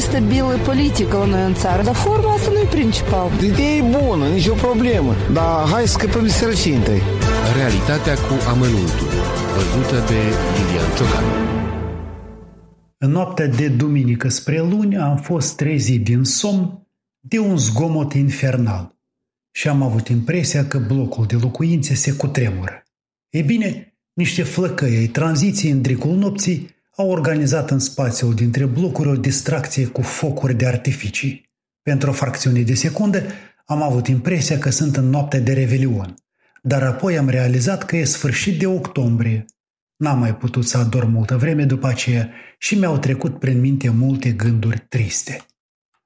stabilă politică la noi în țară, dar forma asta nu e principal. Ideea e bună, nicio problemă, dar hai să scăpăm de sărăcie întâi. Realitatea cu amănuntul, văzută de Lilian Ciocan. În noaptea de duminică spre luni am fost trezit din somn de un zgomot infernal și am avut impresia că blocul de locuințe se cutremură. E bine, niște flăcăi ai tranziției în dricul nopții au organizat în spațiul dintre blocuri o distracție cu focuri de artificii. Pentru o fracțiune de secundă am avut impresia că sunt în noapte de revelion, dar apoi am realizat că e sfârșit de octombrie. N-am mai putut să adorm multă vreme după aceea și mi-au trecut prin minte multe gânduri triste.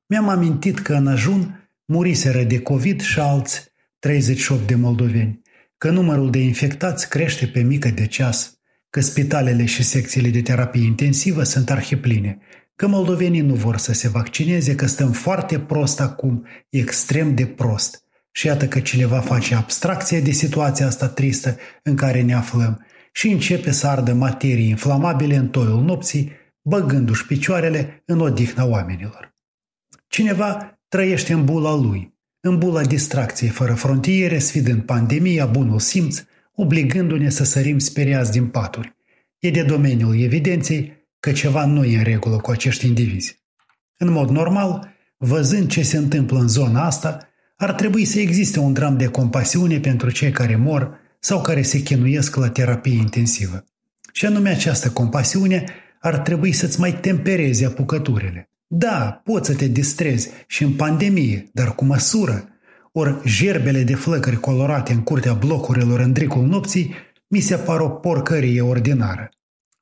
Mi-am amintit că în ajun muriseră de COVID și alți 38 de moldoveni, că numărul de infectați crește pe mică de ceas – că spitalele și secțiile de terapie intensivă sunt arhipline, că moldovenii nu vor să se vaccineze, că stăm foarte prost acum, extrem de prost. Și iată că cineva face abstracție de situația asta tristă în care ne aflăm și începe să ardă materii inflamabile în toiul nopții, băgându-și picioarele în odihna oamenilor. Cineva trăiește în bula lui, în bula distracției fără frontiere, sfidând pandemia, bunul simț, obligându-ne să sărim speriați din paturi. E de domeniul evidenței că ceva nu e în regulă cu acești indivizi. În mod normal, văzând ce se întâmplă în zona asta, ar trebui să existe un dram de compasiune pentru cei care mor sau care se chinuiesc la terapie intensivă. Și anume această compasiune ar trebui să-ți mai tempereze apucăturile. Da, poți să te distrezi și în pandemie, dar cu măsură, ori gerbele de flăcări colorate în curtea blocurilor în dricul nopții mi se par o porcărie ordinară.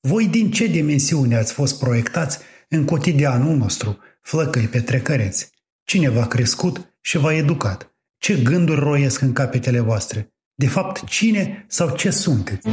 Voi din ce dimensiune ați fost proiectați în cotidianul nostru, flăcăi petrecăreți? Cine v-a crescut și v-a educat? Ce gânduri roiesc în capetele voastre? De fapt, cine sau ce sunteți?